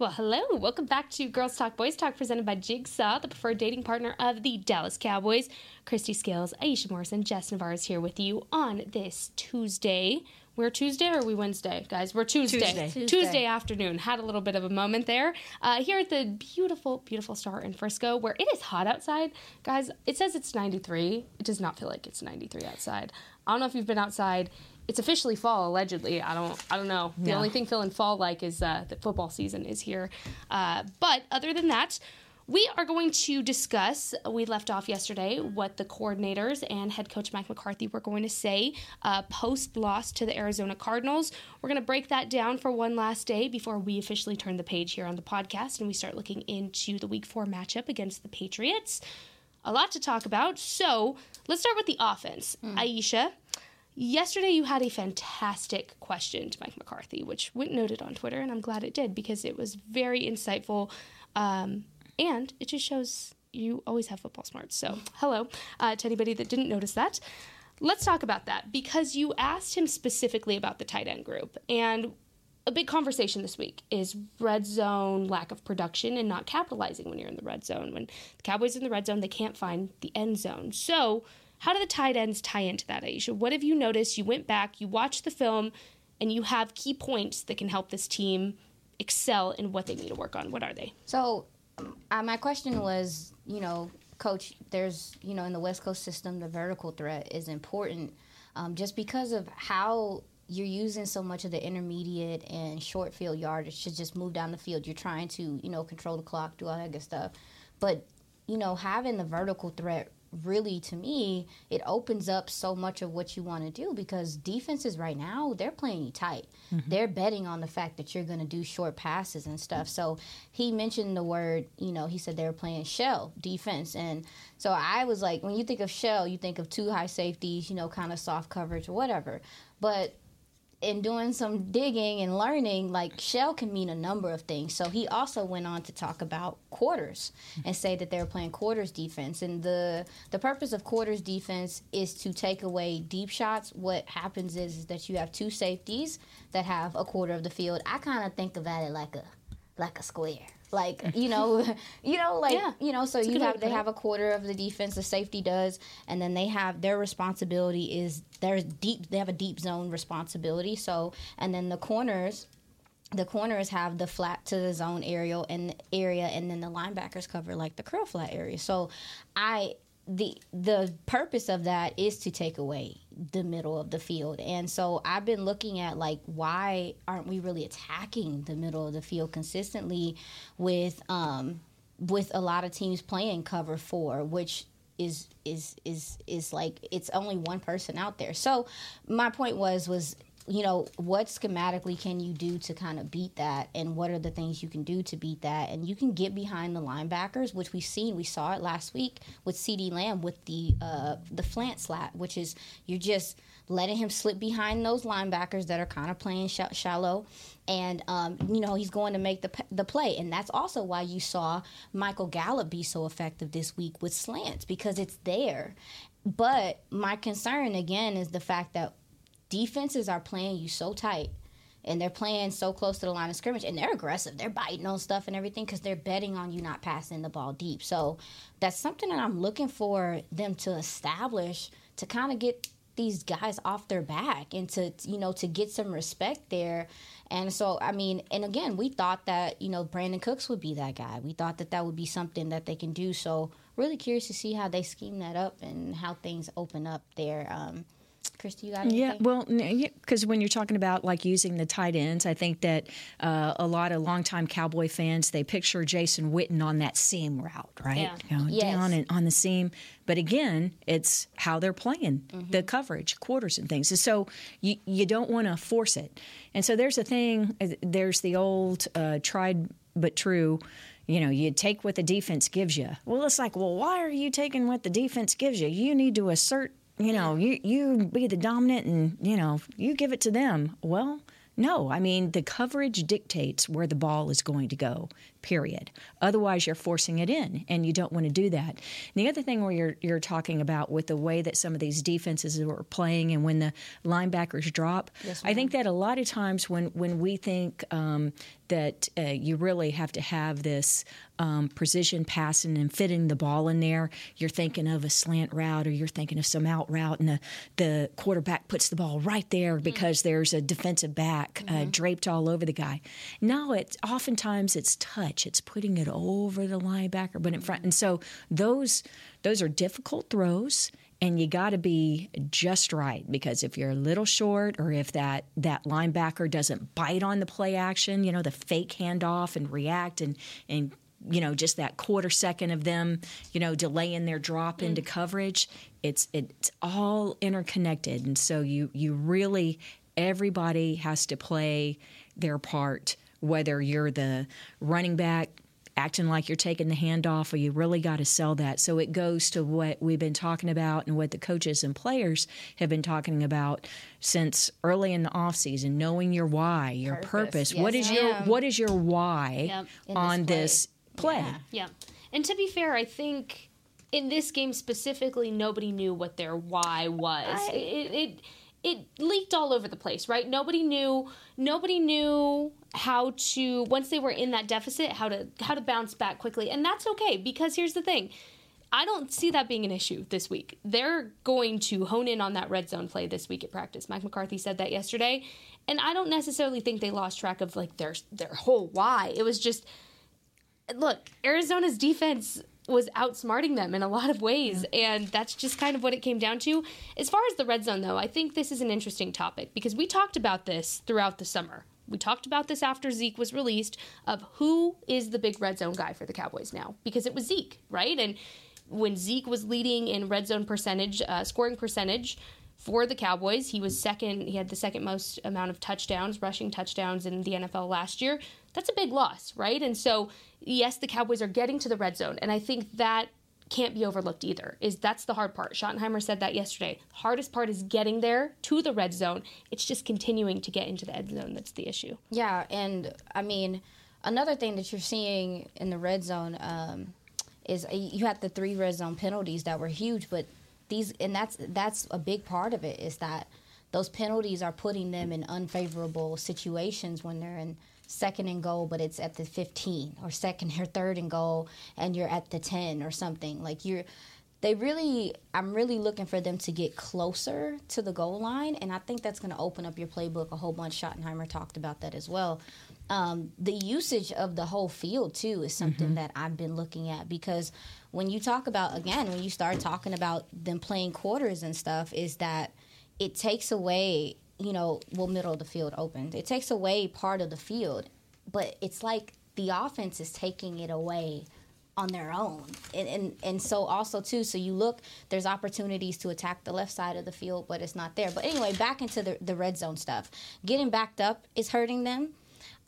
Well, hello. Welcome back to Girls Talk Boys Talk presented by Jigsaw, the preferred dating partner of the Dallas Cowboys. Kristi Scales, Aisha Morrison, Jess Navarre here with you on this Tuesday. We're Tuesday or are we Wednesday, guys? We're Tuesday. Tuesday. Tuesday, Tuesday. afternoon. Had a little bit of a moment there. Uh, here at the beautiful, beautiful Star in Frisco, where it is hot outside. Guys, it says it's 93. It does not feel like it's 93 outside. I don't know if you've been outside it's officially fall allegedly. I don't i don't know. The Yeah. only thing feeling fall like is uh, that football season is here. Uh, but other than that we are going to discuss we left off yesterday what the coordinators and head coach mike mccarthy were going to say uh, post loss to the arizona cardinals. We're going to break that down for one last day before we officially turn the page here on the podcast and we start looking into the week four matchup against the patriots. A lot to talk about. So let's start with the offense. Aisha Yesterday, you had a fantastic question to Mike McCarthy, which went noted on Twitter, and I'm glad it did because it was very insightful. Um, and it just shows you always have football smarts. So, hello uh, to anybody that didn't notice that. Let's talk about that because you asked him specifically about the tight end group. And a big conversation this week is red zone lack of production and not capitalizing when you're in the red zone. When the Cowboys in the red zone, they can't find the end zone. So, how do the tight ends tie into that, Aisha? What have you noticed? You went back, you watched the film, and you have key points that can help this team excel in what they need to work on. What are they? So, uh, my question was, you know, coach, there's, you know, in the West Coast system, the vertical threat is important um, just because of how you're using so much of the intermediate and short field yardage to just move down the field. You're trying to, you know, control the clock, do all that good stuff. But, you know, having the vertical threat really to me it opens up so much of what you want to do because defenses right now they're playing you tight. Mm-hmm. They're betting on the fact that you're going to do short passes and stuff. So he mentioned the word you know he said they were playing shell defense. And so i was like when you think of shell you think of two high safeties you know kind of soft coverage or whatever. But in doing some digging and learning, like shell can mean a number of things. So he also went on to talk about quarters and say that they were playing quarters defense. And the the purpose of quarters defense is to take away deep shots. What happens is, is that you have two safeties that have a quarter of the field. I kind of think about it like a like a square. Like you know, you know, like Yeah. you know. So a you have they have a quarter of the defense. The safety does, and then they have their responsibility is their deep. They have a deep zone responsibility. So and then the corners. The corners have the flat to the zone aerial and area, and then the linebackers cover like the curl flat area. So, I the the purpose of that is to take away the middle of the field. And so i've been looking at like why aren't we really attacking the middle of the field consistently with um with a lot of teams playing cover four which is is is is like it's only one person out there. So my point was was you know what schematically can you do to kind of beat that? And what are the things you can do to beat that? And you can get behind the linebackers which we've seen. We saw it last week with ceedee lamb with the uh, the flant slat which is you're just letting him slip behind those linebackers that are kind of playing sh- shallow. And um, you know he's going to make the the play. And that's also why you saw Michael Gallup be so effective this week with slants because it's there. But my concern again is the fact that defenses are playing you so tight and they're playing so close to the line of scrimmage and they're aggressive. They're biting on stuff and everything because they're betting on you not passing the ball deep. So that's something that i'm looking for them to establish to kind of get these guys off their back and to you know to get some respect there. And so i mean and again we thought that you know brandin cooks would be that guy. We thought that that would be something that they can do. So really curious to see how they scheme that up and how things open up there um Kristi, you got anything? Yeah, well, because when you're talking about like using the tight ends, I think that uh, a lot of longtime Cowboy fans they picture Jason Witten on that seam route, right? Yeah. You know, Yes. down and on the seam. But again, it's how they're playing the coverage, quarters, and things. And so you you don't want to force it. And so there's a thing. uh, There's the old uh, tried but true. you know, you take what the defense gives you. Well, it's like, well, why are you taking what the defense gives you? You need to assert, you know, you you be the dominant and, you know, you give it to them. Well, no, I mean, the coverage dictates where the ball is going to go, period. Otherwise, you're forcing it in, and you don't want to do that. And the other thing where you're, you're talking about with the way that some of these defenses are playing and when the linebackers drop, Yes, I think that a lot of times when, when we think um, that uh, you really have to have this um, precision passing and fitting the ball in there, you're thinking of a slant route or you're thinking of some out route, and the, the quarterback puts the ball right there because there's a defensive back uh, draped all over the guy. No, it's oftentimes it's touch. It's putting it over the linebacker, but in front. And so those those are difficult throws and you got to be just right because if you're a little short or if that that linebacker doesn't bite on the play action, you know, the fake handoff and react and and you know just that quarter second of them, you know, delaying their drop mm. into coverage, it's it's all interconnected. And so you you really everybody has to play their part whether you're the running back acting like you're taking the handoff or you really got to sell that. So it goes to what we've been talking about and what the coaches and players have been talking about since early in the off season, knowing your why, your Purpose. purpose. what Yes, is your ma'am. what is your why Yep. In this on play. this play? Yeah. Yeah. And to be fair, I think in this game specifically, nobody knew what their why was. it, it it leaked all over the place, right? Nobody knew. Nobody knew how to once they were in that deficit, how to how to bounce back quickly, and that's okay because here's the thing. I don't see that being an issue this week. They're going to hone in on that red zone play this week at practice. Mike McCarthy said that yesterday, and I don't necessarily think they lost track of like their their whole why. It was just look, Arizona's defense was outsmarting them in a lot of ways, and that's just kind of what it came down to. As far as the red zone, though, I think this is an interesting topic because we talked about this throughout the summer. We talked about this after Zeke was released of who is the big red zone guy for the Cowboys now because it was Zeke, right? And when Zeke was leading in red zone percentage, uh, scoring percentage for the Cowboys, he was second. He had the second most amount of touchdowns, rushing touchdowns in the NFL last year. That's a big loss, right? And so, yes, the Cowboys are getting to the red zone, and I think that can't be overlooked either. Is that's the hard part. Schottenheimer said that yesterday. The hardest part is getting there to the red zone. It's just continuing to get into the end zone that's the issue. Yeah, and I mean, another thing that you're seeing in the red zone um, is uh, you had the three red zone penalties that were huge, but these and that's that's a big part of it is that those penalties are putting them in unfavorable situations when they're in second and goal, but it's at the 15 or second or third and goal, and you're at the 10 or something. Like you're, they really, I'm really looking for them to get closer to the goal line, and I think that's going to open up your playbook a whole bunch. Schottenheimer talked about that as well. Um, the usage of the whole field too is something that I've been looking at because when you talk about again, when you start talking about them playing quarters and stuff, is that it takes away, you know, well, middle of the field opened. It takes away part of the field, but it's like the offense is taking it away on their own. And, and and so also too, so you look, there's opportunities to attack the left side of the field, but it's not there. But anyway, back into the, the red zone stuff. Getting backed up is hurting them.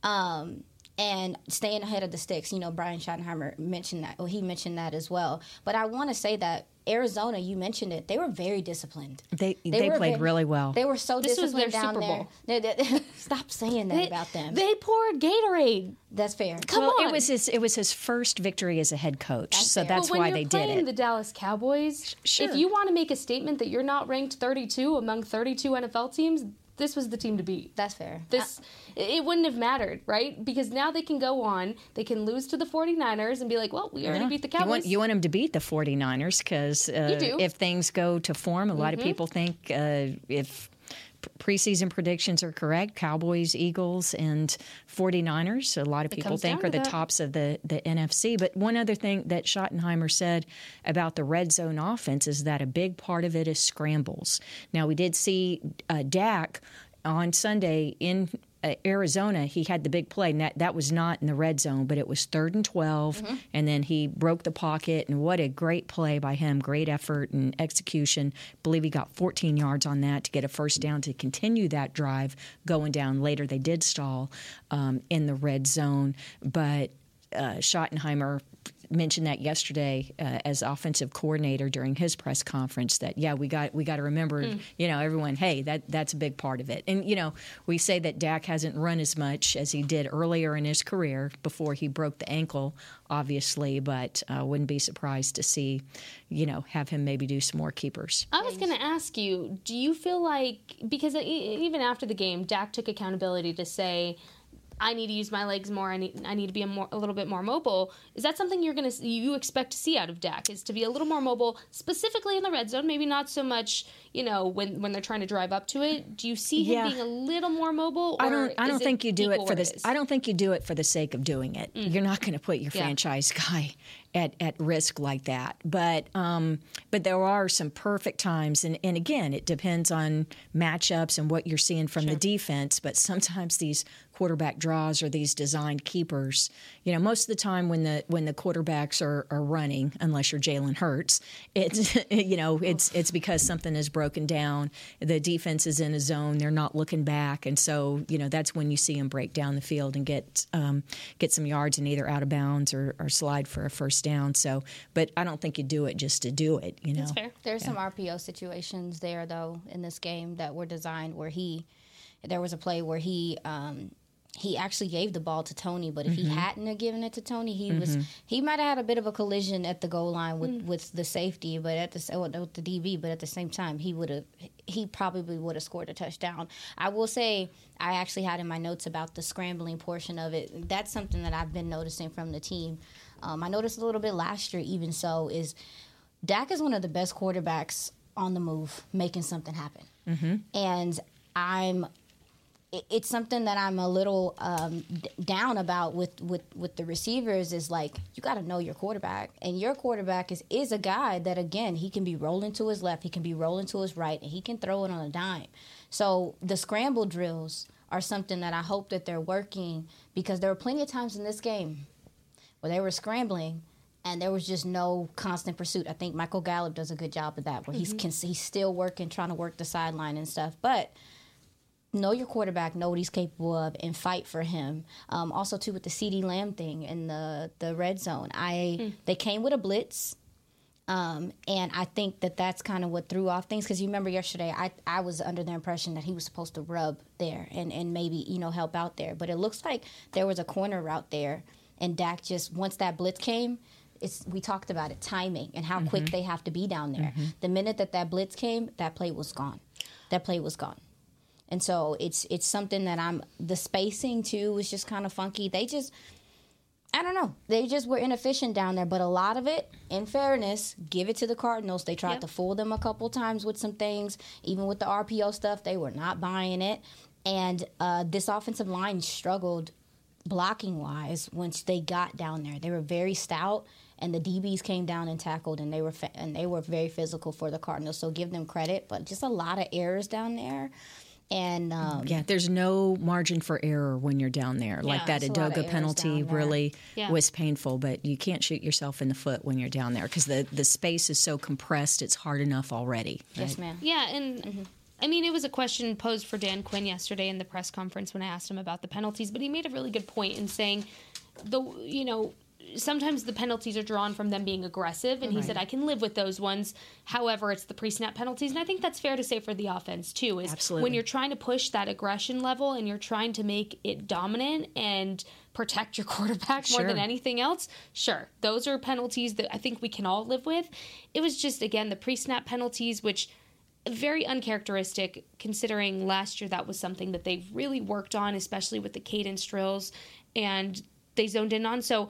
Um, and staying ahead of the sticks. You know, Brian Schottenheimer mentioned that. Well, he mentioned that as well. But I want to say that Arizona, you mentioned it. They were very disciplined. They they, were played ve- really well. They were so This was disciplined their down Super there. They- they- Stop saying that They, about them. they poured Gatorade. That's fair. Come well, on. it was his it was his first victory as a head coach, That's so fair. that's but when why you're they did playing it. the Dallas Cowboys, Sure. if you want to make a statement that you're not ranked 32 among 32 NFL teams, this was the team to beat. That's fair. This it wouldn't have mattered, right? Because now they can go on, they can lose to the 49ers and be like, "Well, we already Yeah. beat the You Cowboys." want, you want them to beat the 49ers because uh, You do. Mm-hmm. if things go to form, a lot of people think uh, if p- preseason predictions are correct, Cowboys, Eagles, and 49ers, a lot of people think are the that. tops of the, the NFC. But one other thing that Schottenheimer said about the red zone offense is that a big part of it is scrambles. Now, we did see uh, Dak on Sunday in uh, Arizona, he had the big play. And that, that was not in the red zone, but it was third and 12. Mm-hmm. And then he broke the pocket. And what a great play by him. Great effort and execution. believe he got 14 yards on that to get a first down to continue that drive going down. Later, they did stall um, in the red zone. But uh, Schottenheimer mentioned that yesterday uh, as offensive coordinator during his press conference that yeah we got we got to remember mm. you know everyone hey that that's a big part of it and you know we say that Dak hasn't run as much as he did earlier in his career before he broke the ankle obviously but uh, wouldn't be surprised to see you know have him maybe do some more keepers I was going to ask you do you feel like because even after the game Dak took accountability to say I need to use my legs more. I need I need to be a more a little bit more mobile. Is that something you're gonna you expect to see out of Dak? Is to be a little more mobile, specifically in the red zone? Maybe not so much. You know, when when they're trying to drive up to it. Do you see him yeah. being a little more mobile? I don't. I don't think you do it for this. I don't think you do it for the sake of doing it. Mm. You're not going to put your yeah. franchise guy at, at risk like that. But um, but there are some perfect times, and, and again, it depends on matchups and what you're seeing from sure. the defense. But sometimes these quarterback draws or these designed keepers, you know, most of the time when the when the quarterbacks are, are running, unless you're Jalen Hurts, it's you know it's it's because something is broken down. The defense is in a zone; they're not looking back, and so you know that's when you see them break down the field and get um, get some yards and either out of bounds or, or slide for a first down. So, but I don't think you do it just to do it. You know, That's fair. There's yeah. some RPO situations there though in this game that were designed where he, there was a play where he. Um, he actually gave the ball to Tony, but if mm-hmm. he hadn't have given it to Tony, he mm-hmm. was he might have had a bit of a collision at the goal line with, mm. with the safety, but at the with the DB, but at the same time, he would have he probably would have scored a touchdown. I will say I actually had in my notes about the scrambling portion of it. That's something that I've been noticing from the team. Um, I noticed a little bit last year, even so, is Dak is one of the best quarterbacks on the move, making something happen. Mm-hmm. And I'm it's something that I'm a little um, d- down about with, with, with the receivers is like you got to know your quarterback, and your quarterback is is a guy that again he can be rolling to his left, he can be rolling to his right, and he can throw it on a dime. So the scramble drills are something that I hope that they're working because there were plenty of times in this game where they were scrambling and there was just no constant pursuit. I think Michael Gallup does a good job of that, where mm-hmm. he's he's still working, trying to work the sideline and stuff. But know your quarterback, know what he's capable of, and fight for him. Um, also, too, with the CeeDee Lamb thing in the the red zone, I mm. they came with a blitz. Um, and I think that that's kind of what threw off things because you remember yesterday I, I was under the impression that he was supposed to rub there and, and maybe you know help out there, but it looks like there was a corner route there and Dak just once that blitz came, it's we talked about it timing and how mm-hmm. quick they have to be down there. Mm-hmm. The minute that that blitz came, that play was gone. That play was gone. And so it's it's something that I'm the spacing too was just kind of funky. They just I don't know. They just were inefficient down there, but a lot of it, in fairness, give it to the Cardinals. They tried yep. to fool them a couple times with some things, even with the RPO stuff. They were not buying it, and uh, this offensive line struggled blocking wise once they got down there. They were very stout and the DBs came down and tackled and they were fa- and they were very physical for the Cardinals. So give them credit, but just a lot of errors down there. And um, yeah, there's no margin for error when you're down there. Yeah, like that Edoga penalty really yeah. was painful, but you can't shoot yourself in the foot when you're down there because the the space is so compressed. It's hard enough already. Right? Yes, ma'am. Yeah, and. Mm-hmm I mean, it was a question posed for Dan Quinn yesterday in the press conference when I asked him about the penalties, but he made a really good point in saying the you know sometimes the penalties are drawn from them being aggressive and right. he said I can live with those ones however it's the pre-snap penalties and I think that's fair to say for the offense too is Absolutely. when you're trying to push that aggression level and you're trying to make it dominant and protect your quarterback more than anything else sure those are penalties that I think we can all live with it was just again the pre-snap penalties which very uncharacteristic considering last year that was something that they really worked on, especially with the cadence drills, and they zoned in on. So,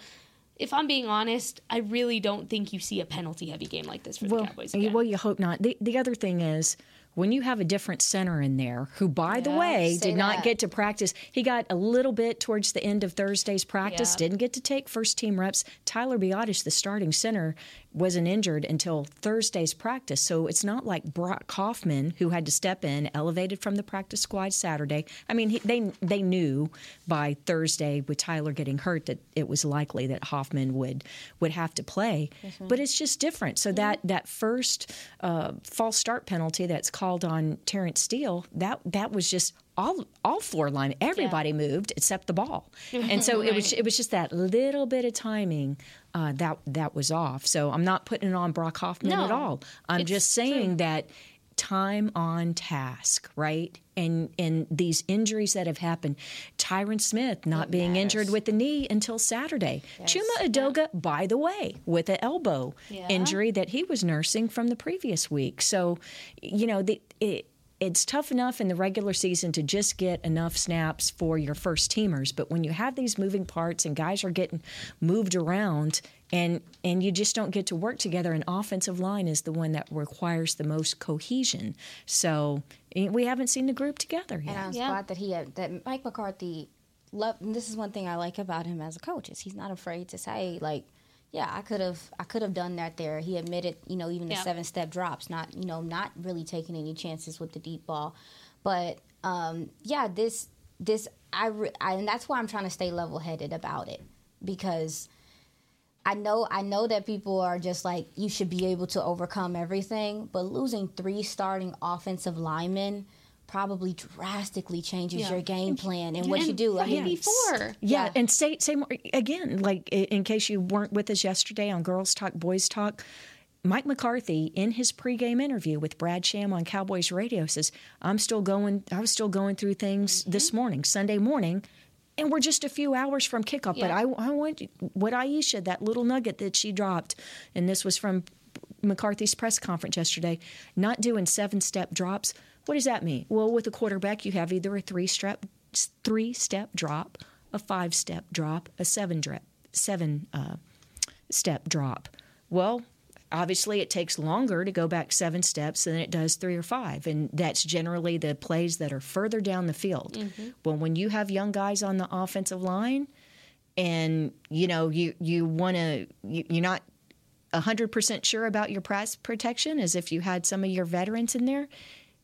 if I'm being honest, I really don't think you see a penalty heavy game like this for well, the Cowboys. Again. Well, you hope not. The, the other thing is, when you have a different center in there, who, by yeah, the way, did that. not get to practice, he got a little bit towards the end of Thursday's practice, yeah. didn't get to take first team reps. Tyler Biadasz, the starting center, wasn't injured until Thursday's practice. So it's not like Brock Hoffman, who had to step in, elevated from the practice squad Saturday. I mean, he, they they knew by Thursday with Tyler getting hurt that it was likely that Hoffman would would have to play. Mm-hmm. But it's just different. So mm-hmm. that that first uh, false start penalty that's called on Terrence Steele, that that was just all all four line. Everybody yeah. moved except the ball, and so right. it was it was just that little bit of timing uh, that that was off. So I'm not putting it on Brock Hoffman no, at all. I'm just saying true. that time on task, right? And and these injuries that have happened, Tyron Smith not it being matters. injured with the knee until Saturday. Yes. Chuma Edoga yeah. by the way, with an elbow yeah. injury that he was nursing from the previous week. So, you know, the it, it's tough enough in the regular season to just get enough snaps for your first teamers, but when you have these moving parts and guys are getting moved around and and you just don't get to work together, an offensive line is the one that requires the most cohesion. So eh, we haven't seen the group together yet. And I'm yeah. glad that he had, that Mike McCarthy. Love, this is one thing I like about him as a coach is he's not afraid to say like yeah, I could have I could have done that there. He admitted, you know, even the yeah. seven step drops, not you know, not really taking any chances with the deep ball. But um, yeah, this this I, re- I and that's why I'm trying to stay level headed about it because I know I know that people are just like you should be able to overcome everything, but losing three starting offensive linemen probably drastically changes yeah. your game plan and, what you do. I mean, before, yeah. yeah, and say say more again. Like in case you weren't with us yesterday on Girls Talk, Boys Talk. Mike McCarthy, in his pregame interview with Brad Sham on Cowboys Radio, says, "I'm still going. I was still going through things mm-hmm. this morning, Sunday morning, and we're just a few hours from kickoff. Yeah. But I, I want what Aisha, that little nugget that she dropped, and this was from McCarthy's press conference yesterday, not doing seven step drops. What does that mean? Well, with a quarterback, you have either a three step three step drop, a five step drop, a seven drop, seven uh, step drop. Well, obviously it takes longer to go back seven steps than it does three or five and that's generally the plays that are further down the field mm-hmm. well when you have young guys on the offensive line and you know you you want to you, you're not 100% sure about your pass protection as if you had some of your veterans in there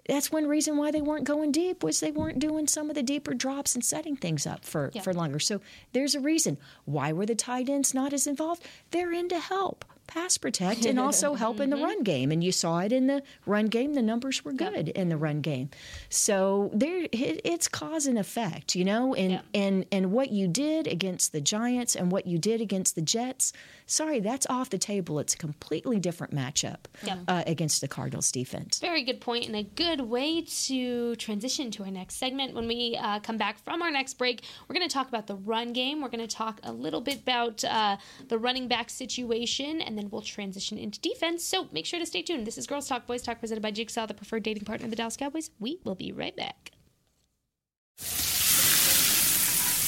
that's one reason why they weren't going deep was they weren't doing some of the deeper drops and setting things up for, yeah. for longer. So there's a reason. Why were the tight ends not as involved? They're in to help pass protect and also help in the mm-hmm. run game. And you saw it in the run game. The numbers were good yep. in the run game. So there, it, it's cause and effect, you know. And yep. and and what you did against the Giants and what you did against the Jets. Sorry, that's off the table. It's a completely different matchup yep. uh, against the Cardinals defense. Very good point and a good way to transition to our next segment. When we uh, come back from our next break, we're going to talk about the run game. We're going to talk a little bit about uh, the running back situation and then we'll transition into defense. So make sure to stay tuned. This is Girls Talk, Boys Talk, presented by Jigsaw, the preferred dating partner of the Dallas Cowboys. We will be right back.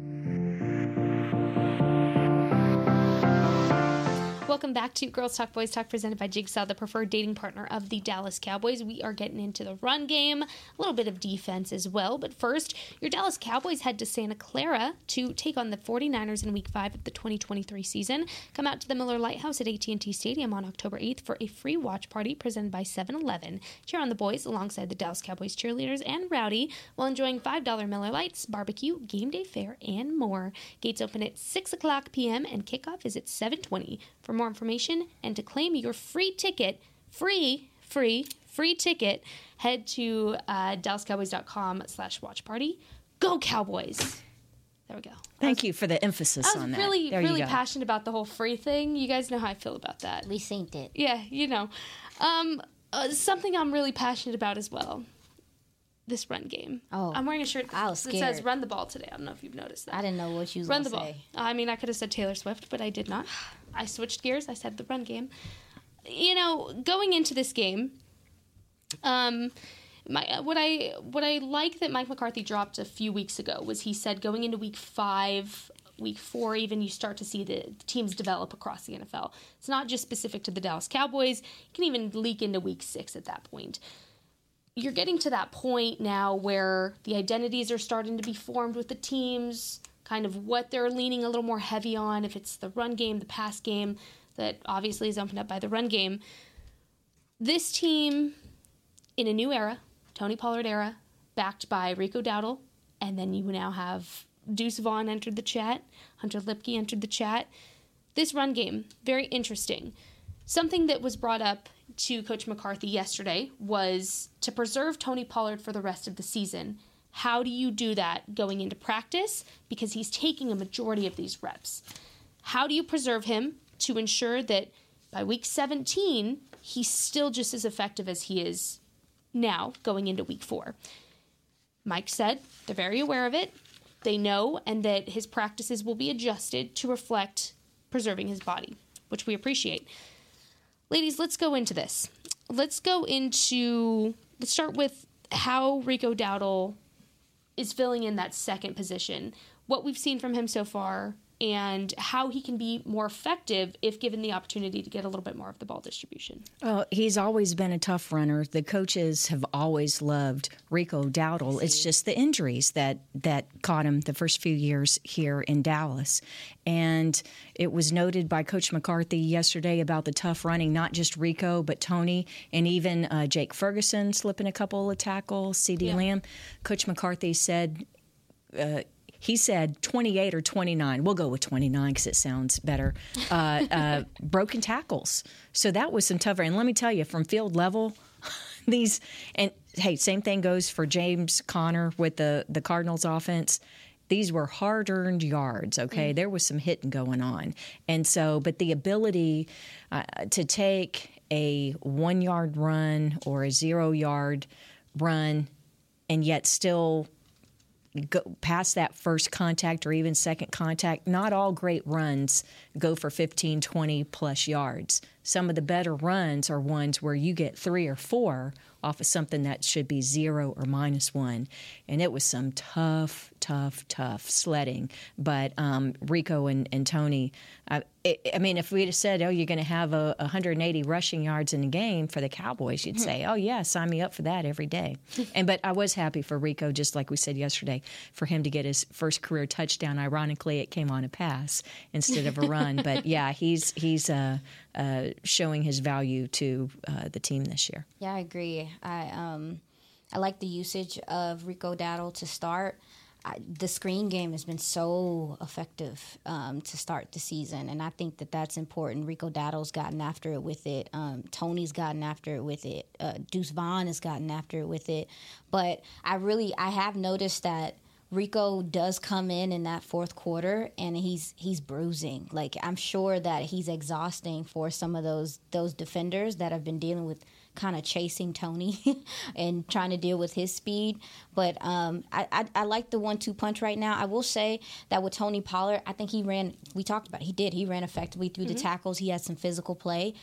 Mm-hmm. Welcome back to Girls Talk Boys Talk presented by Jigsaw, the preferred dating partner of the Dallas Cowboys. We are getting into the run game, a little bit of defense as well. But first, your Dallas Cowboys head to Santa Clara to take on the 49ers in week 5 of the 2023 season. Come out to the Miller Lite House at AT&T Stadium on October 8th for a free watch party presented by 7-Eleven. Cheer on the boys alongside the Dallas Cowboys cheerleaders and Rowdy while enjoying $5 Miller Lites, barbecue, game day fare, and more. Gates open at 6 o'clock p.m. and kickoff is at 720. For more information and to claim your free ticket, free, free, free ticket, head to uh, DallasCowboys.com slash watch party. Go Cowboys! There we go. Thank you for the emphasis I was on that. really, There you really passionate about the whole free thing. You guys know how I feel about that. We synced it. Yeah, you know. Um, uh, something I'm really passionate about as well. This run game. Oh, I'm wearing a shirt was that says "Run the ball" today. I don't know if you've noticed that. I didn't know what you was run the ball. say. I mean, I could have said Taylor Swift, but I did not. I switched gears. I said the run game. You know, going into this game, um, my what I what I like that Mike McCarthy dropped a few weeks ago was he said going into week five, week four, even you start to see the teams develop across the NFL. It's not just specific to the Dallas Cowboys. It can even leak into week six at that point you're getting to that point now where the identities are starting to be formed with the teams, kind of what they're leaning a little more heavy on, if it's the run game, the pass game, that obviously is opened up by the run game. This team, in a new era, Tony Pollard era, backed by Rico Dowdle, and then you now have Deuce Vaughn entered the chat, Hunter Luepke entered the chat. This run game, very interesting. Something that was brought up to Coach McCarthy yesterday was to preserve Tony Pollard for the rest of the season. How do you do that going into practice? Because he's taking a majority of these reps. How do you preserve him to ensure that by week 17, he's still just as effective as he is now going into week four? Mike said they're very aware of it. They know, and that his practices will be adjusted to reflect preserving his body, which we appreciate. Ladies, let's go into this. Let's go into, let's start with how Rico Dowdle is filling in that second position, what we've seen from him so far, and how he can be more effective if given the opportunity to get a little bit more of the ball distribution. Well, he's always been a tough runner. The coaches have always loved Rico Dowdle. It's just the injuries that that caught him the first few years here in Dallas. And it was noted by Coach McCarthy yesterday about the tough running, not just Rico, but Tony and even uh, Jake Ferguson slipping a couple of tackles, CD Yeah. Lamb. Coach McCarthy said uh, he said 28 or 29. We'll go with 29 because it sounds better. Uh, uh, broken tackles. So that was some tougher. And let me tell you, from field level, these and hey, same thing goes for James Conner with the the Cardinals offense. These were hard earned yards. Okay, there was some hitting going on, and so but the ability uh, to take a one yard run or a zero yard run and yet still go past that first contact or even second contact, not all great runs go for 15, 20 plus yards. Some of the better runs are ones where you get three or four off of something that should be zero or minus one. And it was some tough, tough, tough sledding. But um, Rico and, and Tony, I, I I mean, if we'd have said, oh, you're going to have a 180 rushing yards in a game for the Cowboys, you'd say, oh, yeah, sign me up for that every day. and But I was happy for Rico, just like we said yesterday, for him to get his first career touchdown. Ironically, it came on a pass instead of a run. But yeah, he's, he's uh, uh, showing his value to uh, the team this year. Yeah, I agree. I um, I like the usage of Rico Dowdle to start. I, the screen game has been so effective um, to start the season, and I think that that's important. Rico Dowdle's gotten after it with it. Um, Tony's gotten after it with it. Uh, Deuce Vaughn has gotten after it with it. But I really, I have noticed that Rico does come in in that fourth quarter and he's he's bruising. Like I'm sure that he's exhausting for some of those those defenders that have been dealing with kind of chasing Tony and trying to deal with his speed. But um, I, I I like the one two punch right now. I will say that with Tony Pollard, I think he ran. We talked about it, he did. He ran effectively through the tackles. He had some physical play.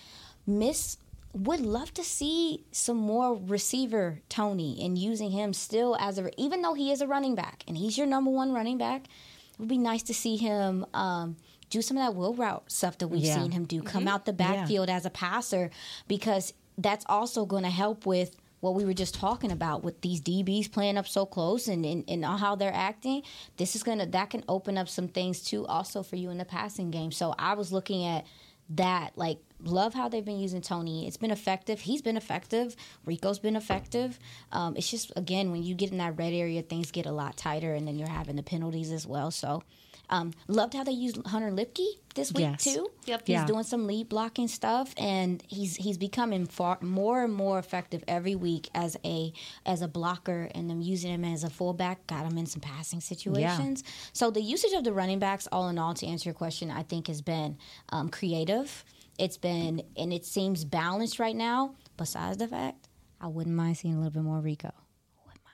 Miss would love to see some more receiver Tony and using him still as a even though he is a running back and he's your number one running back. It would be nice to see him um, do some of that wheel route stuff that we've Yeah. seen him do. Come out the Yeah. backfield as a passer because that's also going to help with what we were just talking about with these DBs playing up so close and, and, and how they're acting. This is gonna that can open up some things too also for you in the passing game. So I was looking at that like love how they've been using Tony. It's been effective. He's been effective. Rico's been effective. Um, it's just again when you get in that red area, things get a lot tighter, and then you're having the penalties as well. So. Um, loved how they used Hunter Luepke this week Yes. too. Yep. He's Yeah. doing some lead blocking stuff, and he's he's becoming far more and more effective every week as a as a blocker, and them using him as a fullback. Got him in some passing situations. So the usage of the running backs, all in all, to answer your question, I think has been um, creative. It's been and it seems balanced right now. Besides the fact, I wouldn't mind seeing a little bit more Rico.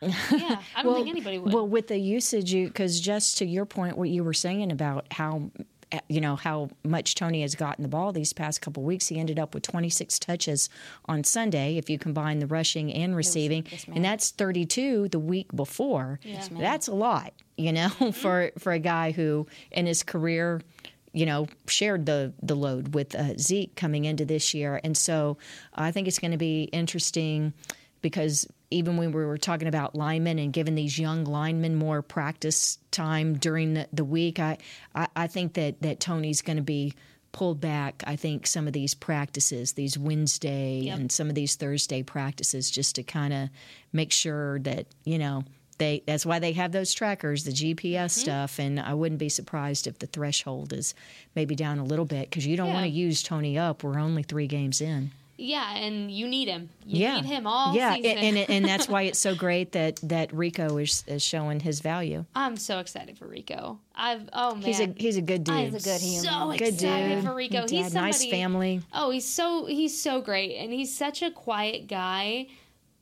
Yeah, I don't think anybody would. Well, with the usage, because just to your point, what you were saying about how uh, you know how much Tony has gotten the ball these past couple weeks, he ended up with 26 touches on Sunday. If you combine the rushing and receiving, and that's 32 the week before. that's a lot, you know, for for a guy who in his career you know, shared the the load with uh, Zeke coming into this year, and so I think it's going to be interesting because even when we were talking about linemen and giving these young linemen more practice time during the, the week, I, I I think that that Tony's going to be pulled back. I think some of these practices, these Wednesday and some of these Thursday practices, just to kind of make sure that you know they that's why they have those trackers the gps Mm-hmm. stuff and i wouldn't be surprised if the threshold is maybe down a little bit because you don't want to use tony up we're only three games in yeah, and you need him. You yeah need him all yeah season. and, and and that's why it's so great that that rico is, is showing his value I'm so excited for Rico. I've oh man, he's a he's a good dude He's a good human. so good excited dude for Rico. Good He's dad, nice family Oh, he's so he's so great, and he's such a quiet guy,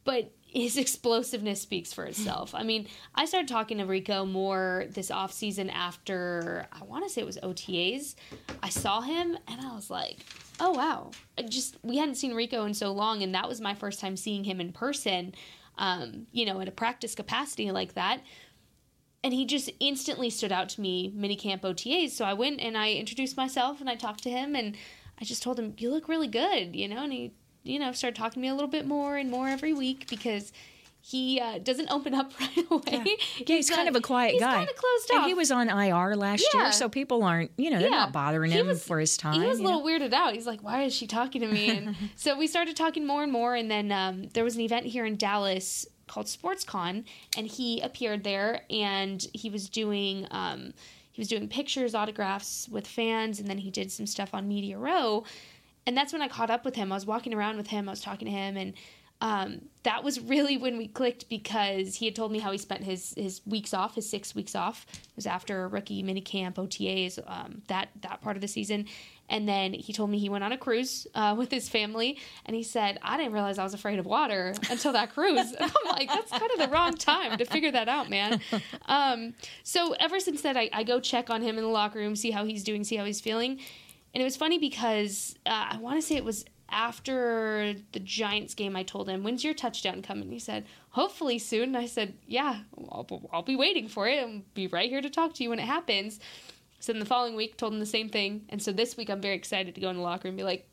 but his explosiveness speaks for itself. I mean, I started talking to Rico more this off season after I want to say it was OTAs. I saw him and I was like, "Oh wow!" I just we hadn't seen Rico in so long, and that was my first time seeing him in person. Um, you know, in a practice capacity like that and he just instantly stood out to me minicamp OTAs. So I went and I introduced myself and I talked to him and I just told him, "You look really good," you know, and he, you know, started talking to me a little bit more and more every week because he uh, doesn't open up right away. yeah, he's, kind of a quiet he's guy. kind of closed and off. he was on IR last Yeah. year, so people aren't, you know, they're Yeah. not bothering him was- for his time. He was a you know? little weirded out. He's like, "Why is she talking to me?" And so we started talking more and more. And then um, there was an event here in Dallas called SportsCon, and he appeared there, and he was doing um, he was doing pictures, autographs with fans, and then he did some stuff on Media Row. And that's when I caught up with him. I was walking around with him. I was talking to him, and um, that was really when we clicked because he had told me how he spent his his weeks off, his six weeks off. It was after rookie minicamp, OTAs, um, that that part of the season, and then he told me he went on a cruise uh, with his family, and he said, "I didn't realize I was afraid of water until that cruise." And I'm like, "That's kind of the wrong time to figure that out, man." Um, so ever since then, I, I go check on him in the locker room, see how he's doing, see how he's feeling, and it was funny because uh, I want to say it was after the Giants game, I told him, "When's your touchdown coming?" He said, "Hopefully soon." And I said, "Yeah, I'll, I'll be waiting for it. I'll be right here to talk to you when it happens." So then the following week, told him the same thing, and so this week I'm very excited to go in the locker room and be like,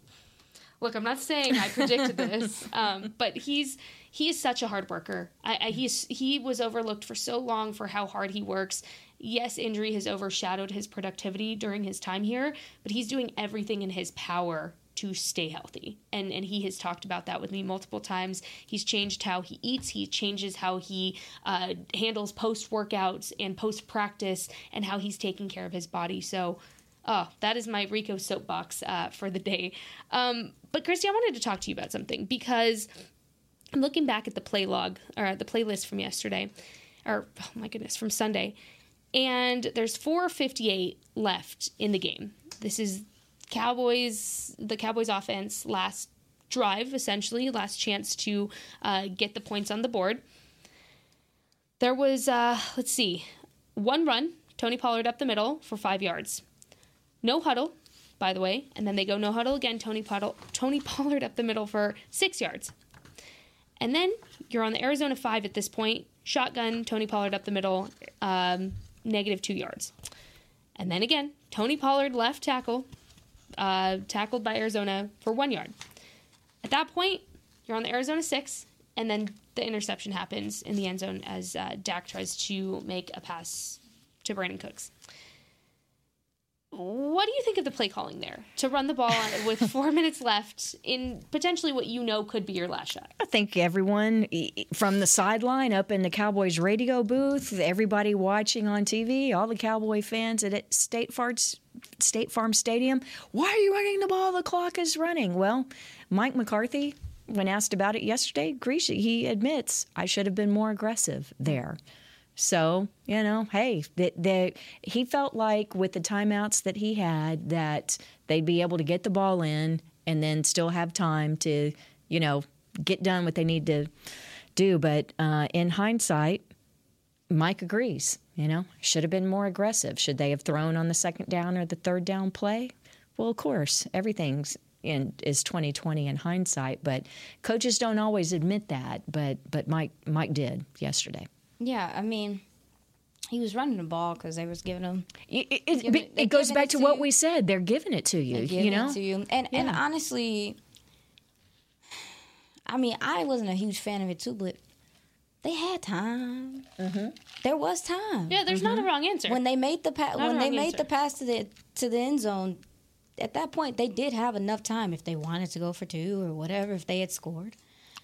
"Look, I'm not saying I predicted this, um, but he's he is such a hard worker. I, I, he's he was overlooked for so long for how hard he works." Yes, injury has overshadowed his productivity during his time here, but he's doing everything in his power to stay healthy. And and he has talked about that with me multiple times. He's changed how he eats. He changes how he uh, handles post workouts and post practice, and how he's taking care of his body. So. Oh, that is my Rico soapbox uh, for the day. Um, but Kristi, I wanted to talk to you about something because I'm looking back at the play log or the playlist from yesterday, or oh my goodness, from Sunday, and there's 4:58 left in the game. This is Cowboys, the Cowboys offense last drive, essentially last chance to uh, get the points on the board. There was, uh, let's see, one run, Tony Pollard up the middle for five yards. No huddle, by the way, and then they go no huddle again. Tony Pollard, Tony Pollard up the middle for six yards. And then you're on the Arizona five at this point. Shotgun, Tony Pollard up the middle, um, negative two yards. And then again, Tony Pollard left tackle, uh, tackled by Arizona for one yard. At that point, you're on the Arizona six, and then the interception happens in the end zone as uh, Dak tries to make a pass to Brandin Cooks. What do you think of the play calling there to run the ball with four minutes left in potentially what you know could be your last shot? I think everyone from the sideline up in the Cowboys radio booth, everybody watching on TV, all the Cowboy fans at State Farm, State Farm Stadium, why are you running the ball? The clock is running. Well, Mike McCarthy, when asked about it yesterday, agrees. He admits I should have been more aggressive there. So you know, hey, the, he felt like with the timeouts that he had that they'd be able to get the ball in and then still have time to, you know, get done what they need to do. But uh, in hindsight, Mike agrees. You know, should have been more aggressive. Should they have thrown on the second down or the third down play? Well, of course, everything's in is 2020 in hindsight, but coaches don't always admit that. But but Mike Mike did yesterday. Yeah, I mean, he was running the ball because they was giving him. It, it, Giving- it goes back it to to what we said. They're giving it to you. You know, it to you. And and honestly, I mean, I wasn't a huge fan of it too, but they had time. Mm-hmm. There was time. Yeah, there's not a wrong answer. When they made the pa- Not when they made answer. the pass to the to the end zone, at that point they did have enough time if they wanted to go for two or whatever if they had scored.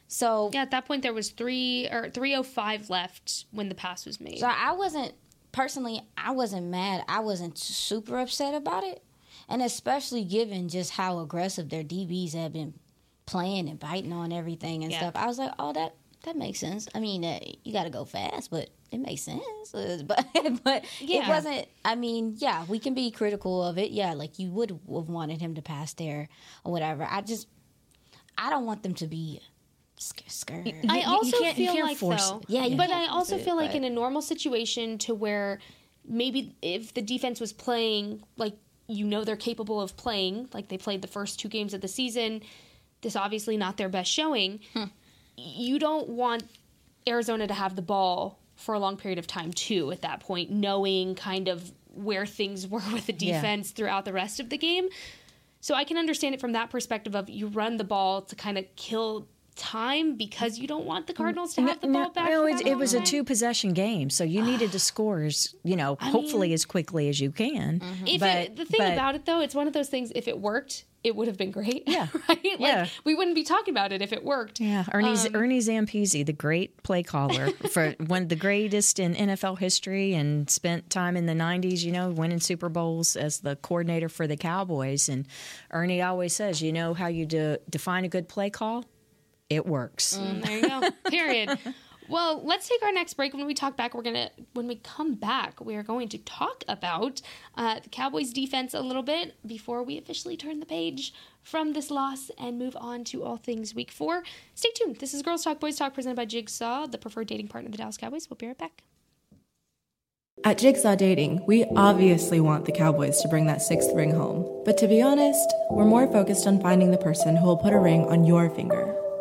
So yeah, at that point there was three or three oh five left when the pass was made. So I wasn't personally, I wasn't mad. I wasn't super upset about it, and especially given just how aggressive their DBs have been playing and biting on everything and Yeah. stuff. I was like, oh, that that makes sense. I mean, uh, you got to go fast, but it makes sense. Uh, But but it wasn't. I mean, yeah, we can be critical of it. Yeah, like you would have wanted him to pass there or whatever. I just, I don't want them to be sc- scared. I you also can't- you feel can't like force though, it. Yeah, you but can't I also force it, feel like but- in a normal situation to where maybe if the defense was playing like you know they're capable of playing, like they played the first two games of the season, this obviously not their best showing. Hmm. You don't want Arizona to have the ball for a long period of time too at that point, knowing kind of where things were with the Yeah. defense throughout the rest of the game. So I can understand it from that perspective of you run the ball to kind of kill time because you don't want the Cardinals to have the ball back. no, it, it long was a two possession game, so you needed to score as you know, hopefully as quickly as you can. Mm-hmm. If but it, the thing but- about it though, it's one of those things. If it worked, it would have been great. Yeah. right. Like, Yeah. we wouldn't be talking about it if it worked. Yeah, Ernie Um, Ernie Zampese, the great play caller for one of the greatest in NFL history, and spent time in the '90s. You know, winning Super Bowls as the coordinator for the Cowboys. And Ernie always says, "You know how you de- define a good play call? It works." Mm, there you go. Period. Well, let's take our next break. When we talk back, we're gonna when we come back, we are going to talk about uh, the Cowboys' defense a little bit before we officially turn the page from this loss and move on to all things Week Four. Stay tuned. This is Girls Talk Boys Talk presented by Jigsaw, the preferred dating partner of the Dallas Cowboys. We'll be right back. At Jigsaw Dating, we obviously want the Cowboys to bring that sixth ring home. But to be honest, we're more focused on finding the person who will put a ring on your finger.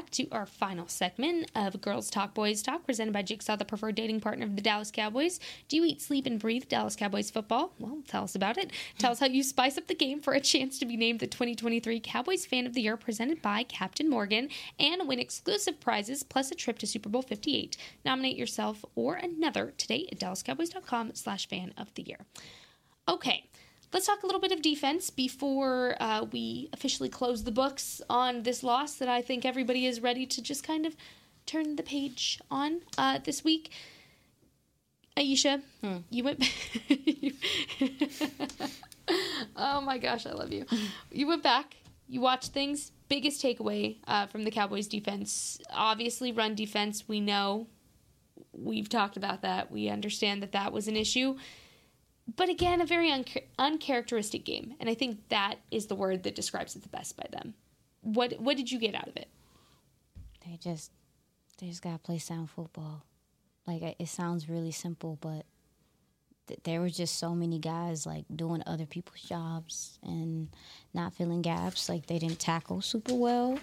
Back to our final segment of Girls Talk Boys Talk, presented by Jigsaw, the preferred dating partner of the Dallas Cowboys. Do you eat, sleep, and breathe Dallas Cowboys football? Well, tell us about it. Tell us how you spice up the game for a chance to be named the 2023 Cowboys Fan of the Year, presented by Captain Morgan, and win exclusive prizes plus a trip to Super Bowl 58. Nominate yourself or another today at dallascowboys.com slash fan of the year. Okay, let's talk a little bit of defense before uh, we officially close the books on this loss that I think everybody is ready to just kind of turn the page on uh, this week. Aisha, you went. oh my gosh, I love you. You went back. You watched things. Biggest takeaway uh, from the Cowboys defense, obviously run defense. We know, we've talked about that. We understand that that was an issue. But again, a very uncha- uncharacteristic game, and I think that is the word that describes it the best by them. What What did you get out of it? They just they just gotta play sound football. Like it sounds really simple, but th- there were just so many guys like doing other people's jobs and not filling gaps. Like they didn't tackle super well,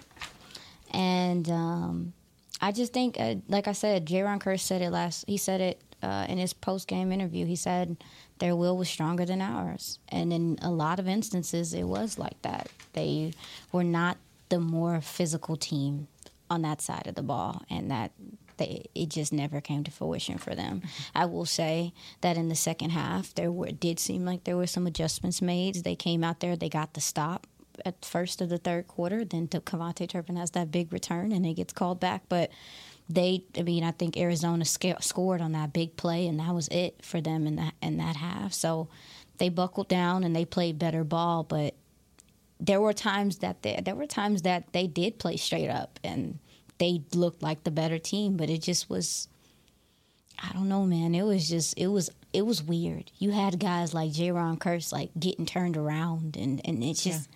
and um, I just think, uh, like I said, Jayron Kearse said it last. He said it uh, in his post game interview. He said their will was stronger than ours, and in a lot of instances, it was like that. They were not the more physical team on that side of the ball, and that they it just never came to fruition for them. I will say that in the second half, there were did seem like there were some adjustments made. They came out there, they got the stop at first of the third quarter. Then KaVontae Turpin has that big return, and it gets called back, but. They, I mean, I think Arizona sca- scored on that big play, and that was it for them in that in that half. So they buckled down and they played better ball, but there were times that they, there were times that they did play straight up and they looked like the better team, but it just was I don't know, man. It was just it was it was weird. You had guys like Jayron Kearse like getting turned around and and it just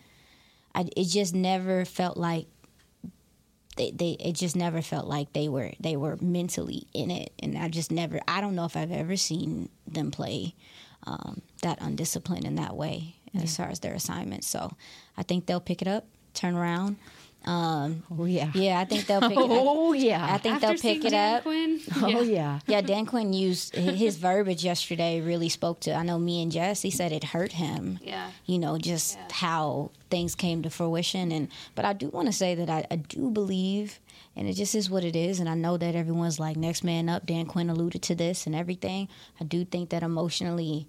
I it just never felt like they, they it just never felt like they were they were mentally in it and I just never I don't know if I've ever seen them play um, that undisciplined in that way as far as their assignments. So I think they'll pick it up, turn around. Um, Oh yeah. yeah, I think they'll pick it up. Oh yeah. I think After they'll pick it Dan up. Quinn, oh yeah. Yeah, Dan Quinn used his verbiage yesterday. Really spoke to. I know me and Jess. He said it hurt him. Yeah. You know, just how things came to fruition, and but I do want to say that I, I do believe, and it just is what it is. And I know that everyone's like next man up. Dan Quinn alluded to this and everything. I do think that emotionally,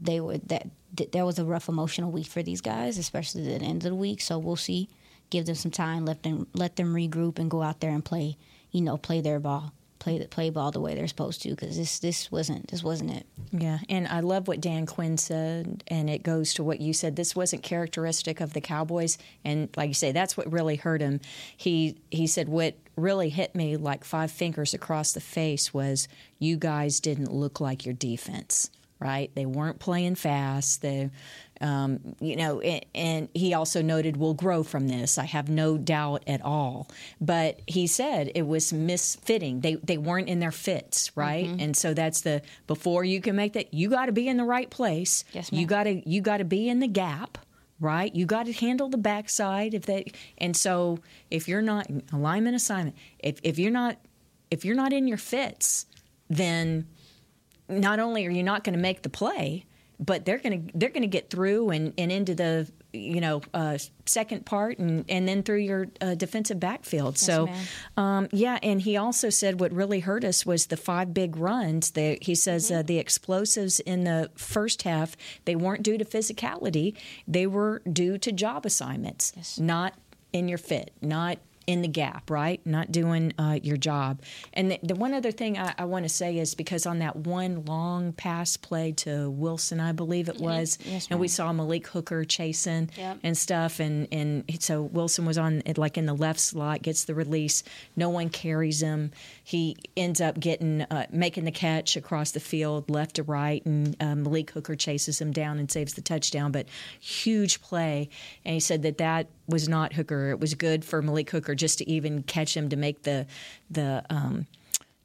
they were that th- there was a rough emotional week for these guys, especially at the end of the week. So we'll see. Give them some time. Let them let them regroup and go out there and play. You know, play their ball. Play the play ball the way they're supposed to because this this wasn't this wasn't it. Yeah, and I love what Dan Quinn said, and it goes to what you said. This wasn't characteristic of the Cowboys, and like you say, that's what really hurt him. He he said what really hit me like five fingers across the face was you guys didn't look like your defense. Right? They weren't playing fast. They, um, you know, and, and he also noted we'll grow from this. I have no doubt at all. But he said it was misfitting. They they weren't in their fits, right? And so that's the before you can make that, you got to be in the right place. Yes, ma'am. you got to you got to be in the gap. Right, you got to handle the backside if they, and so if you're not alignment assignment, if if you're not if you're not in your fits, then not only are you not going to make the play, but they're going to they're going to get through and, and into the you know uh, second part and, and then through your uh, defensive backfield. so um, yeah, and he also said what really hurt us was the five big runs. The, he says uh, the explosives in the first half they weren't due to physicality; they were due to job assignments, not in your fit, not in the gap, right? Not doing uh, your job. And the, the one other thing I, I want to say is because on that one long pass play to Wilson, I believe it was, Yes, and we saw Malik Hooker chasing Yep. and stuff, and and so Wilson was on it like in the left slot, gets the release. No one carries him. He ends up getting uh, making the catch across the field, left to right, and uh, Malik Hooker chases him down and saves the touchdown. But huge play, and he said that that was not Hooker. It was good for Malik Hooker just to even catch him to make the the. Um,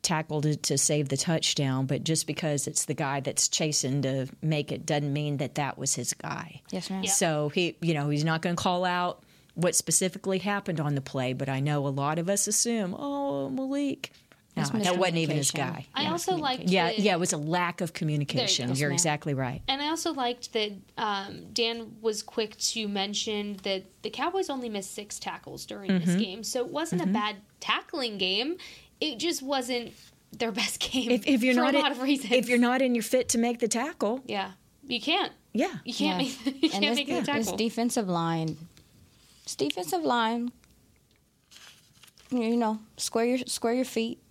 tackle to, to save the touchdown, but just because it's the guy that's chasing to make it doesn't mean that that was his guy. Yes, ma'am. So he, you know, he's not going to call out what specifically happened on the play, but I know a lot of us assume, oh, Malik. No, that wasn't even his guy. I also liked. Yeah, the- yeah, it was a lack of communication. go. You're exactly right. And I also liked that um, Dan was quick to mention that the Cowboys only missed six tackles during this Mm-hmm. game. So it wasn't a bad tackling game. It just wasn't their best game If, if you're for not a in- lot of reasons. if you're not in your fit to make the tackle, yeah. You can't. Yeah. You can't Yeah. make. You and can't this, make the this defensive line, this defensive line, you know, square your square your feet, yeah.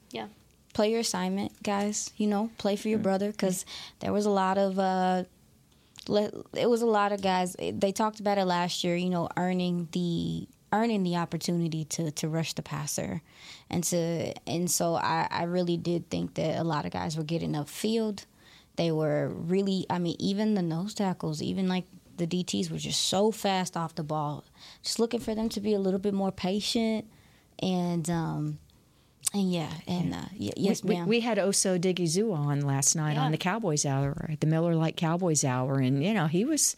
Play your assignment, guys. You know, play for your brother because there was a lot of. uh it was a lot of guys. They talked about it last year. You know, earning the earning the opportunity to to rush the passer, and to and so I I really did think that a lot of guys were getting upfield. They were really. I mean, even the nose tackles, even like the DTs, were just so fast off the ball. Just looking for them to be a little bit more patient, and um, and yeah, and uh, y- yes, we, ma'am. we had Osa Odighizuwa on last night Yeah. on the Cowboys Hour, the Miller Lite Cowboys Hour, and you know he was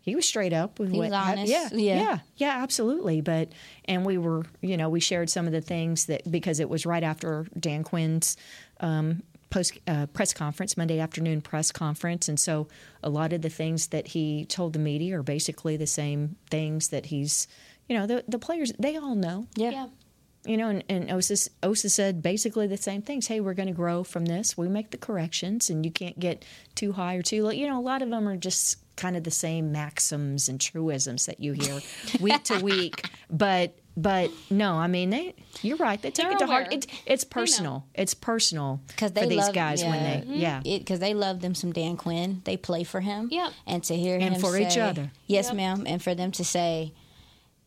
he was straight up with He what was hap- honest. yeah, Yeah. yeah, yeah, absolutely. But and we were, you know, we shared some of the things that because it was right after Dan Quinn's um, post uh, press conference, Monday afternoon press conference, and so a lot of the things that he told the media are basically the same things that he's, you know, the the players they all know yeah. Yeah. You know, and, and Osa, Osa said basically the same things. Hey, we're going to grow from this. We make the corrections, and you can't get too high or too low. You know, a lot of them are just kind of the same maxims and truisms that you hear week to week. But but no, I mean they. You're right. They take They're it to heart. It, it's personal. It's personal because they for these love, guys when yeah. they yeah. because they love them some Dan Quinn. They play for him. Yep. And to hear And him for each other. Yes, Yep. ma'am. And for them to say,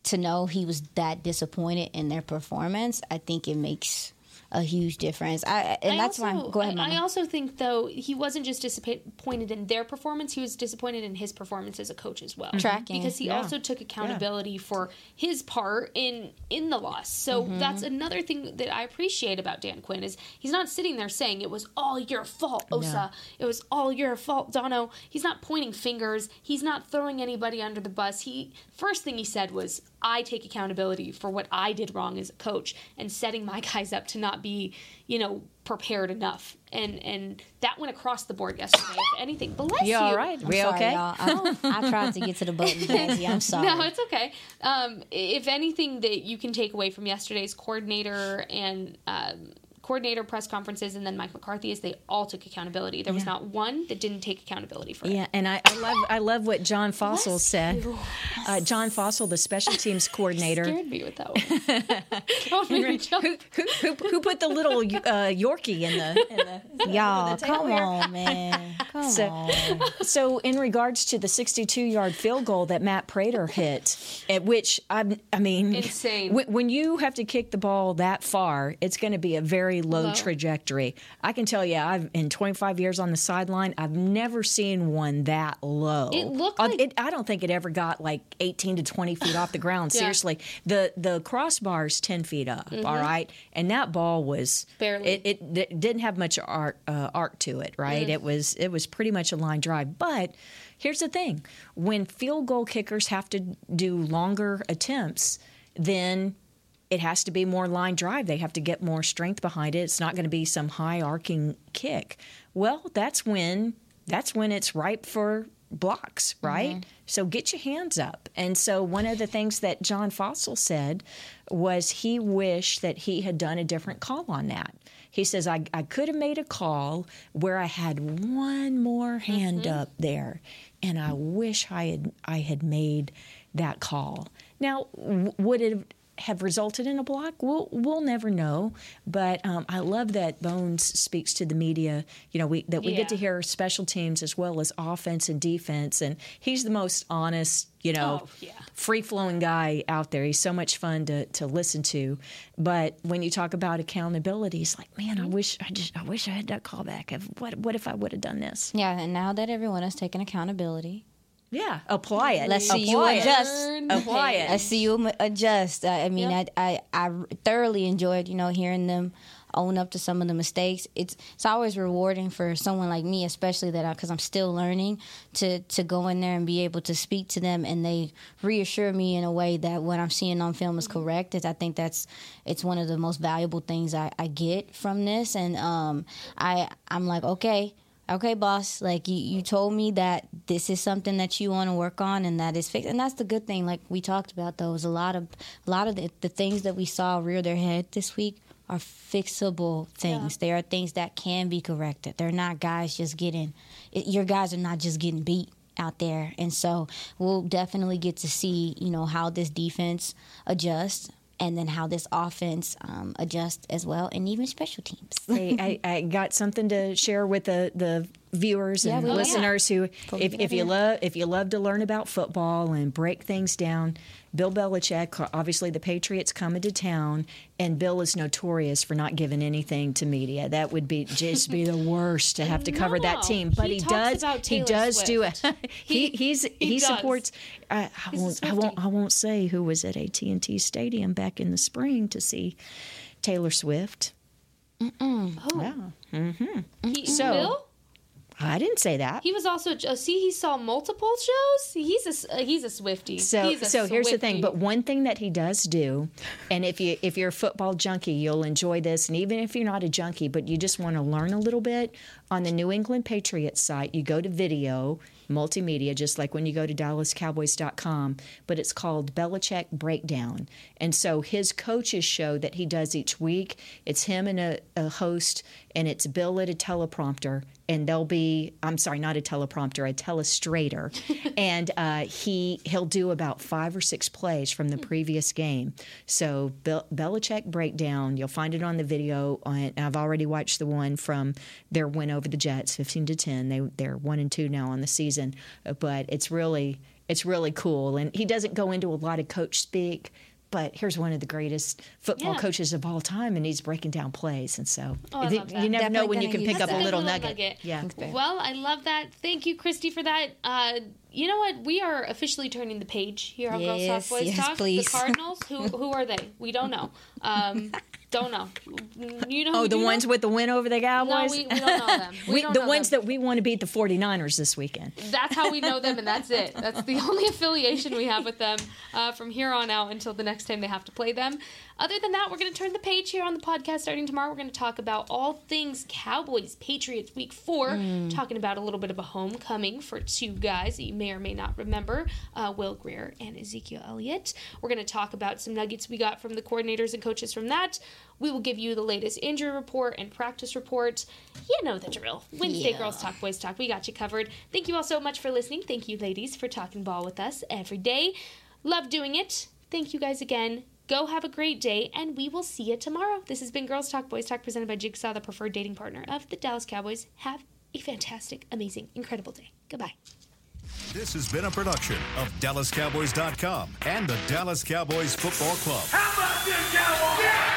to know he was that disappointed in their performance, I think it makes a huge difference. I and I that's also, why. Go ahead, I, I also think though he wasn't just disappointed in their performance; he was disappointed in his performance as a coach as well. Tracking. because he Yeah. also took accountability for his part in in the loss. So Mm-hmm. that's another thing that I appreciate about Dan Quinn is he's not sitting there saying it was all your fault, Osa. It was all your fault, Dono. He's not pointing fingers. He's not throwing anybody under the bus. He first thing he said was, "I take accountability for what I did wrong as a coach and setting my guys up to not be, you know, prepared enough." And and that went across the board yesterday. if anything, bless You you. all right? I'm We sorry, okay? y'all. I, I tried to get to the button, Daisy. I'm sorry. No, it's okay. Um, if anything that you can take away from yesterday's coordinator and um, coordinator press conferences, and then Mike McCarthy, is they all took accountability. There was not one that didn't take accountability for it. Yeah, and I, I love I love what John Fassel said. Uh, John Fassel, the special teams coordinator, Scared me with that one. Don't make me jump. who, who, who put the little uh, Yorkie in the, in the Y'all, the come on, man. Come So- on. So, in regards to the 62 yard field goal that Matt Prater hit, at which I, I mean, Insane. When, when you have to kick the ball that far, it's going to be a very low, Low. trajectory. I can tell you, I've in 25 years on the sideline, I've never seen one that low. It looked Uh, like- it, I don't think it ever got like 18 to 20 feet off the ground. Yeah. Seriously, the the crossbar's 10 feet up. all right, and that ball was Mm-hmm. Barely. It, it, d- didn't have much arc, uh, arc to it, right? It was it was pretty much a line drive. But here's the thing: when field goal kickers have to do longer attempts, then it has to be more line drive. They have to get more strength behind it. It's not going to be some high arcing kick. Well, that's when that's when it's ripe for blocks, mm-hmm. right? So get your hands up. And so one of the things that John Fassel said was he wished that he had done a different call on that. He says, I, I could have made a call where I had one more hand mm-hmm. up there, and I wish I had I had made that call. Now, w- would it have resulted in a block? We'll we'll never know. But um, I love that Bones speaks to the media. You know, we that we get to hear special teams as well as offense and defense, and he's the most honest. You know, Oh, yeah. free flowing guy out there. He's so much fun to, to listen to. But when you talk about accountability, it's like, man, I wish I just I wish I had that call back. Of what what if I would have done this? Yeah, and now that everyone has taken accountability, Yeah, apply it. Let's see you Apply it. adjust. Apply it. I see you adjust. I, I mean, Yep. I, I I thoroughly enjoyed you know hearing them own up to some of the mistakes. It's it's always rewarding for someone like me, especially that because I'm still learning to to go in there and be able to speak to them, and they reassure me in a way that what I'm seeing on film is correct. It's, I think that's it's one of the most valuable things I, I get from this, and um, I I'm like okay okay boss like you, you told me that this is something that you want to work on and that is fixed and that's the good thing like we talked about though is a lot of a lot of the, the things that we saw rear their head this week are fixable things. They are things that can be corrected. They're not guys just getting. It, your guys are not just getting beat out there, and so we'll definitely get to see you know how this defense adjusts and then how this offense um, adjusts as well, and even special teams. hey, I, I got something to share with the, the viewers Yeah, and listeners who, Fully if, if you love if you love to learn about football and break things down, Bill Belichick, obviously the Patriots coming to town, and Bill is notorious for not giving anything to media. That would be just be the worst to have to cover that team. But he he, does he does do it. He, He- he's he he supports. I, I won't I won't I won't say who was at AT and T Stadium back in the spring to see Taylor Swift. Oh, Yeah. he, So- Bill? I didn't say that. He was also uh, see he saw multiple shows. He's a uh, he's a Swifty. So, he's a so here's the thing. But one thing that he does do, and if you if you're a football junkie, you'll enjoy this. And even if you're not a junkie, but you just want to learn a little bit, on the New England Patriots site, you go to video multimedia, just like when you go to DallasCowboys.com. But it's called Belichick Breakdown, and so his coaches show that he does each week. It's him and a, a host, and it's Bill at a teleprompter, and they'll be I'm sorry, not a teleprompter, a telestrator, and uh, he he'll do about five or six plays from the previous game. So Bill, Belichick breakdown, you'll find it on the video. On, I've already watched the one from their win over the Jets, fifteen to ten. They they're one and two now on the season, but it's really it's really cool, and he doesn't go into a lot of coach speak. But here's one of the greatest football Yeah. coaches of all time, and he's breaking down plays, and so Oh, I you, love that. you never know when you can pick up a a little little nugget. nugget. Yeah. Well, I love that. Thank you, Kristi, for that. Uh, you know what? We are officially turning the page here on Girls Talk Yes, Boys yes, Talk. please. The Cardinals. who who are they? We don't know. Um, don't know. You know? Oh, the ones know? with the win over the No, Cowboys? we, we don't know them. We, We- don't the know ones them. that we want to beat the 49ers this weekend. That's how we know them, and that's it. That's the only affiliation we have with them uh, from here on out until the next time they have to play them. Other than that, we're going to turn the page here on the podcast starting tomorrow. We're going to talk about all things Cowboys Patriots Week Four, talking about a little bit of a homecoming for two guys that you may or may not remember, uh, Will Grier and Ezekiel Elliott. We're going to talk about some nuggets we got from the coordinators and coaches from that. We will give you the latest injury report and practice report. You know the drill. Wednesday Yeah. Girls Talk Boys Talk. We got you covered. Thank you all so much for listening. Thank you, ladies, for talking ball with us every day. Love doing it. Thank you guys again. Go have a great day, and we will see you tomorrow. This has been Girls Talk Boys Talk presented by Jigsaw, the preferred dating partner of the Dallas Cowboys. Have a fantastic, amazing, incredible day. Goodbye. This has been a production of DallasCowboys.com and the Dallas Cowboys Football Club. How about this, Cowboys?